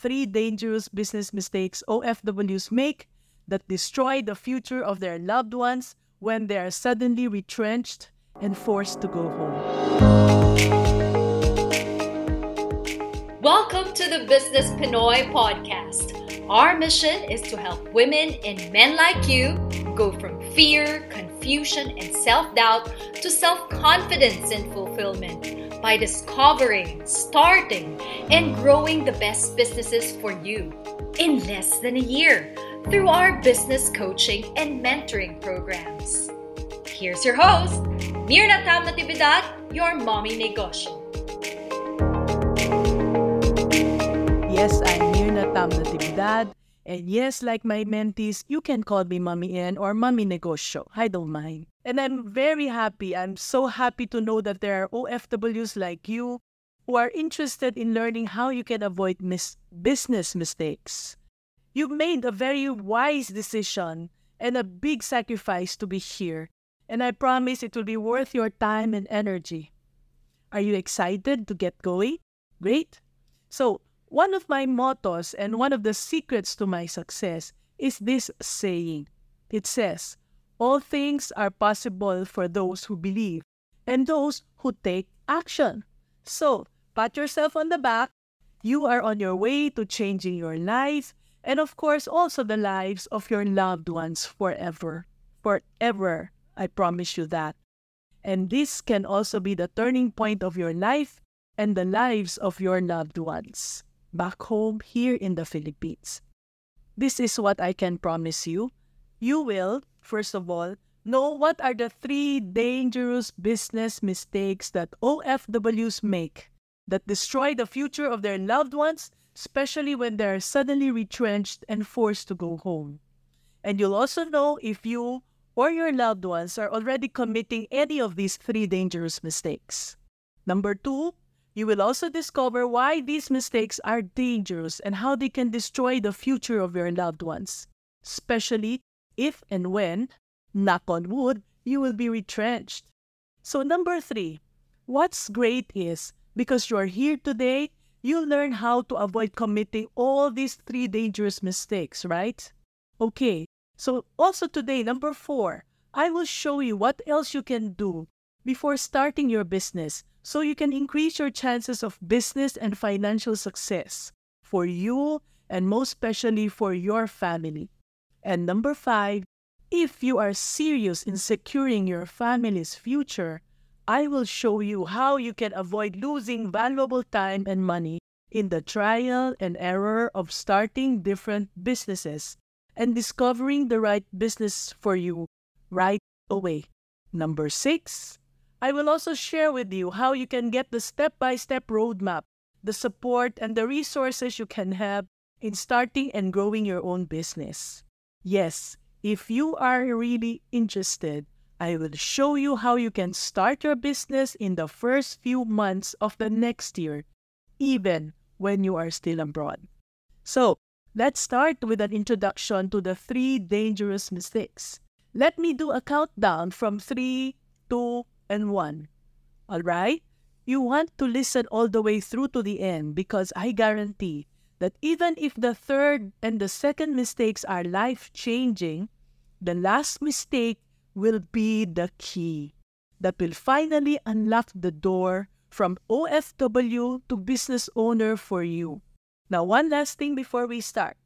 three dangerous business mistakes OFWs make that destroy the future of their loved ones when they are suddenly retrenched and forced to go home. Welcome to the Business Pinoy podcast. Our mission is to help women and men like you go from fear, confusion, and self doubt to self confidence and fulfillment by discovering, starting, and growing the best businesses for you in less than a year through our business coaching and mentoring programs. Here's your host, Mirna Tam Natividad, your mommy negosyo. Yes, I'm Mirna Tam Natividad. And yes, like my mentees, you can call me Mommy N or Mommy Negosyo. I don't mind. And I'm very happy. I'm so happy to know that there are OFWs like you who are interested in learning how you can avoid mis- business mistakes. You've made a very wise decision and a big sacrifice to be here, and I promise it will be worth your time and energy. Are you excited to get going? Great! So, one of my mottos and one of the secrets to my success is this saying. It says, All things are possible for those who believe and those who take action. So, pat yourself on the back. You are on your way to changing your life and of course also the lives of your loved ones forever. Forever, I promise you that. And this can also be the turning point of your life and the lives of your loved ones back home here in the Philippines. This is what I can promise you. You will, first of all, know what are the three dangerous business mistakes that OFWs make that destroy the future of their loved ones especially when they are suddenly retrenched and forced to go home. And you'll also know if you or your loved ones are already committing any of these three dangerous mistakes. Number two, you will also discover why these mistakes are dangerous and how they can destroy the future of your loved ones, especially if and when, knock on wood, you will be retrenched. So, number three, what's great is because you are here today, you'll learn how to avoid committing all these three dangerous mistakes, right? Okay, so also today, number four, I will show you what else you can do before starting your business so you can increase your chances of business and financial success for you and most especially for your family. And number five, if you are serious in securing your family's future, I will show you how you can avoid losing valuable time and money in the trial and error of starting different businesses and discovering the right business for you right away. Number six, I will also share with you how you can get the step by step roadmap, the support, and the resources you can have in starting and growing your own business. Yes, if you are really interested, I will show you how you can start your business in the first few months of the next year, even when you are still abroad. So, let's start with an introduction to the three dangerous mistakes. Let me do a countdown from 3, 2, and 1. Alright? You want to listen all the way through to the end because I guarantee that even if the third and the second mistakes are life changing, the last mistake will be the key that will finally unlock the door from OFW to business owner for you. Now, one last thing before we start.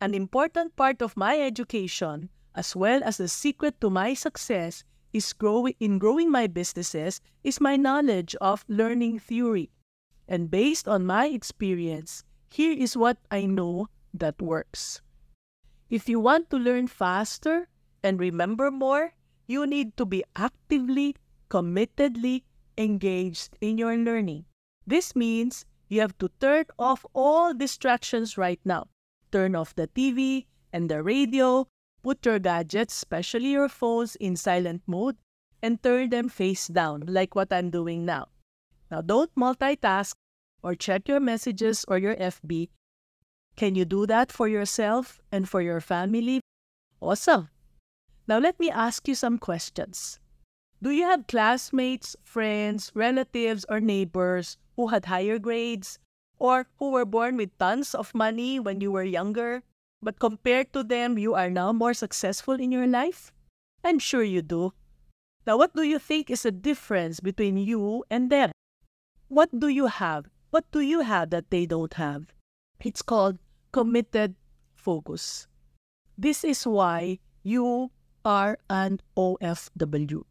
An important part of my education, as well as the secret to my success, is growing in growing my businesses is my knowledge of learning theory. And based on my experience, here is what I know that works. If you want to learn faster, and remember more, you need to be actively, committedly engaged in your learning. This means you have to turn off all distractions right now. Turn off the TV and the radio, put your gadgets, especially your phones, in silent mode, and turn them face down, like what I'm doing now. Now, don't multitask or check your messages or your FB. Can you do that for yourself and for your family? Awesome. Now, let me ask you some questions. Do you have classmates, friends, relatives, or neighbors who had higher grades or who were born with tons of money when you were younger, but compared to them, you are now more successful in your life? I'm sure you do. Now, what do you think is the difference between you and them? What do you have? What do you have that they don't have? It's called committed focus. This is why you are an OFW.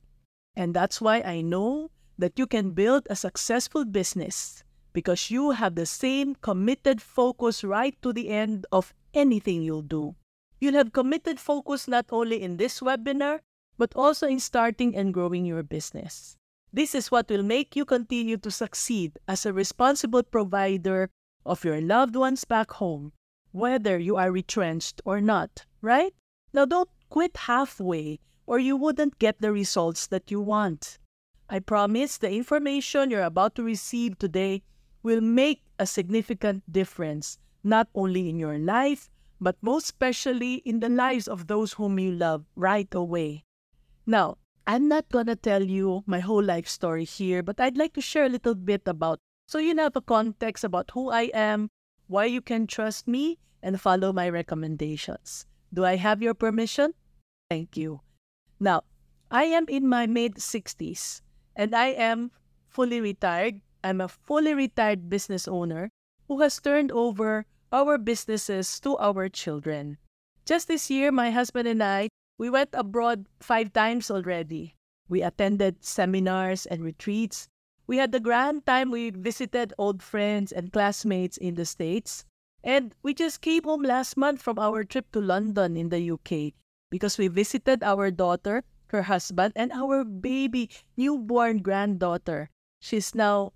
And that's why I know that you can build a successful business because you have the same committed focus right to the end of anything you'll do. You'll have committed focus not only in this webinar, but also in starting and growing your business. This is what will make you continue to succeed as a responsible provider of your loved ones back home, whether you are retrenched or not, right? Now, don't quit halfway or you wouldn't get the results that you want. I promise the information you're about to receive today will make a significant difference, not only in your life, but most especially in the lives of those whom you love right away. Now, I'm not gonna tell you my whole life story here, but I'd like to share a little bit about so you have a context about who I am, why you can trust me, and follow my recommendations. Do I have your permission? Thank you. Now, I am in my mid 60s and I am fully retired I'm a fully retired business owner who has turned over our businesses to our children. Just this year, my husband and I, we went abroad five times already. We attended seminars and retreats. We had the grand time. We visited old friends and classmates in the States. And we just came home last month from our trip to London in the UK because we visited our daughter, her husband, and our baby, newborn granddaughter. She's now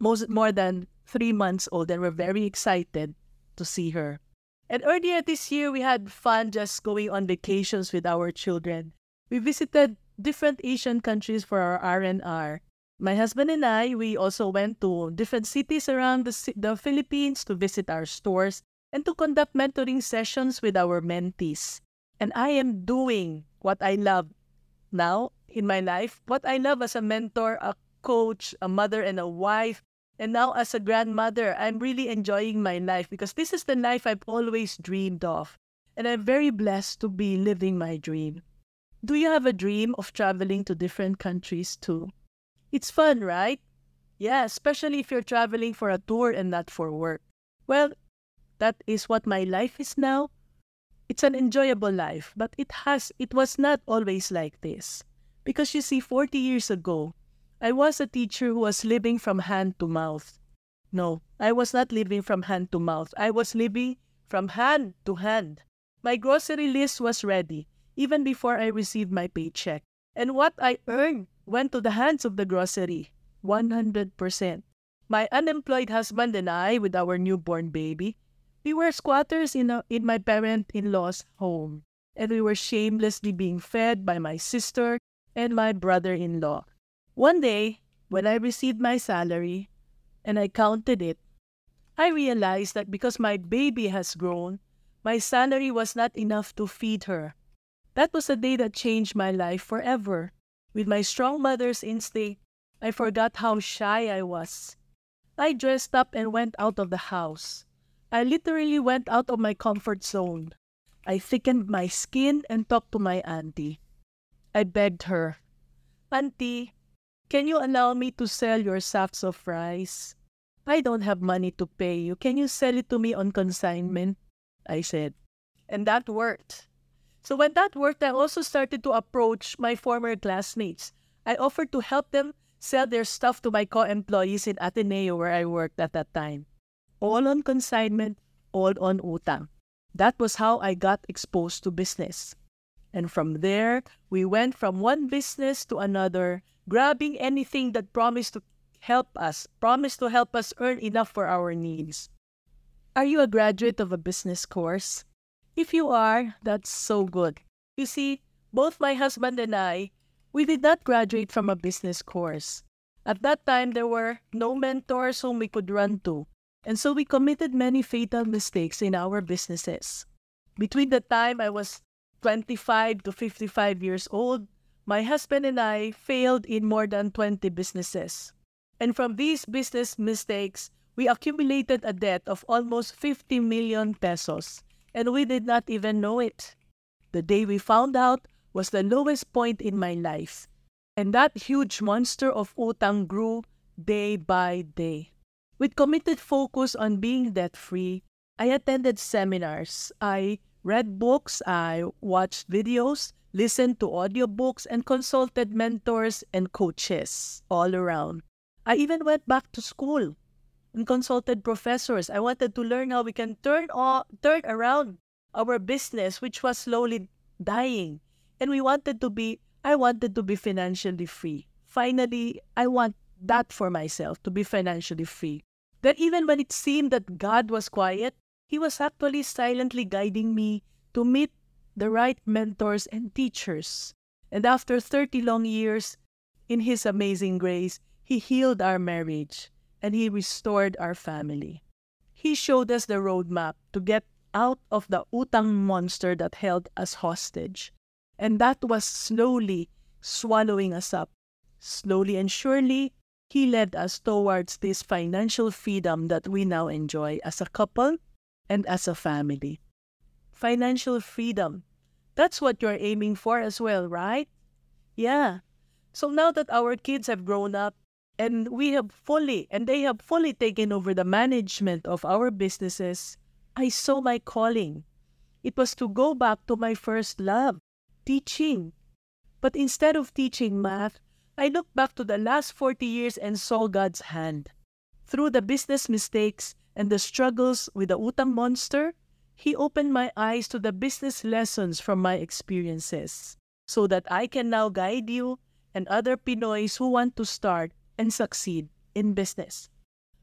most more than three months old, and we're very excited to see her. And earlier this year, we had fun just going on vacations with our children. We visited different Asian countries for our R&R. My husband and I, we also went to different cities around the, the Philippines to visit our stores and to conduct mentoring sessions with our mentees. And I am doing what I love now in my life, what I love as a mentor, a coach, a mother, and a wife. And now, as a grandmother, I'm really enjoying my life because this is the life I've always dreamed of. And I'm very blessed to be living my dream. Do you have a dream of traveling to different countries too? It's fun, right? Yeah, especially if you're traveling for a tour and not for work. Well, that is what my life is now. It's an enjoyable life, but it has it was not always like this. Because you see 40 years ago, I was a teacher who was living from hand to mouth. No, I was not living from hand to mouth. I was living from hand to hand. My grocery list was ready even before I received my paycheck. And what I earned went to the hands of the grocery 100%. My unemployed husband and I, with our newborn baby, we were squatters in, a, in my parent in law's home, and we were shamelessly being fed by my sister and my brother in law. One day, when I received my salary and I counted it, I realized that because my baby has grown, my salary was not enough to feed her. That was a day that changed my life forever. With my strong mother's instinct, I forgot how shy I was. I dressed up and went out of the house. I literally went out of my comfort zone. I thickened my skin and talked to my auntie. I begged her, Auntie, can you allow me to sell your sacks of rice? I don't have money to pay you. Can you sell it to me on consignment? I said. And that worked. So when that worked, I also started to approach my former classmates. I offered to help them sell their stuff to my co-employees in Ateneo where I worked at that time. All on consignment, all on utang. That was how I got exposed to business. And from there, we went from one business to another grabbing anything that promised to help us, promised to help us earn enough for our needs. Are you a graduate of a business course? If you are, that's so good. You see, both my husband and I, we did not graduate from a business course. At that time, there were no mentors whom we could run to, and so we committed many fatal mistakes in our businesses. Between the time I was 25 to 55 years old, my husband and I failed in more than 20 businesses. And from these business mistakes, we accumulated a debt of almost 50 million pesos, and we did not even know it. The day we found out was the lowest point in my life, and that huge monster of utang grew day by day. With committed focus on being debt free, I attended seminars, I read books, I watched videos, listened to audiobooks, and consulted mentors and coaches all around. I even went back to school and consulted professors. I wanted to learn how we can turn all, turn around our business, which was slowly dying. And we wanted to be, I wanted to be financially free. Finally, I want that for myself, to be financially free. That even when it seemed that God was quiet, He was actually silently guiding me to meet the right mentors and teachers. And after 30 long years, in His amazing grace, He healed our marriage and He restored our family. He showed us the roadmap to get out of the utang monster that held us hostage. And that was slowly swallowing us up. Slowly and surely, He led us towards this financial freedom that we now enjoy as a couple and as a family. Financial freedom. That's what you're aiming for as well, right? Yeah. So now that our kids have grown up, and we have fully and they have fully taken over the management of our businesses, I saw my calling. It was to go back to my first love, teaching. But instead of teaching math, I looked back to the last 40 years and saw God's hand. Through the business mistakes and the struggles with the utang monster, He opened my eyes to the business lessons from my experiences so that I can now guide you and other Pinoys who want to start and succeed in business.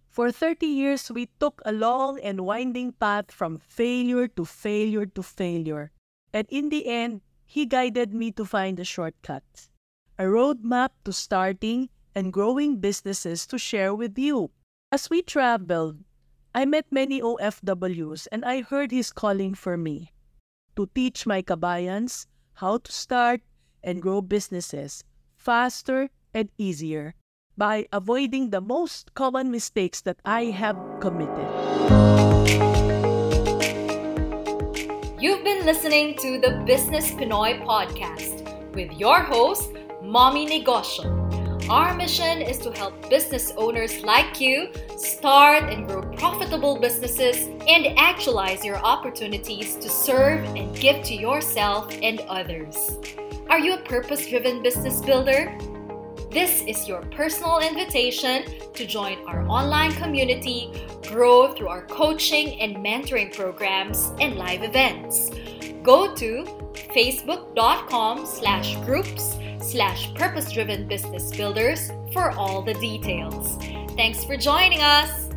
For 30 years, we took a long and winding path from failure to failure to failure. And in the end, He guided me to find a shortcut, a roadmap to starting and growing businesses to share with you. As we traveled, I met many OFWs and I heard His calling for me to teach my kabayans how to start and grow businesses faster and easier by avoiding the most common mistakes that I have committed. You've been listening to the Business Pinoy podcast with your host, Mommy Negosyo. Our mission is to help business owners like you start and grow profitable businesses and actualize your opportunities to serve and give to yourself and others. Are you a purpose driven business builder? This is your personal invitation to join our online community, grow through our coaching and mentoring programs and live events. Go to facebook.com slash groups slash purpose driven business builders for all the details. Thanks for joining us.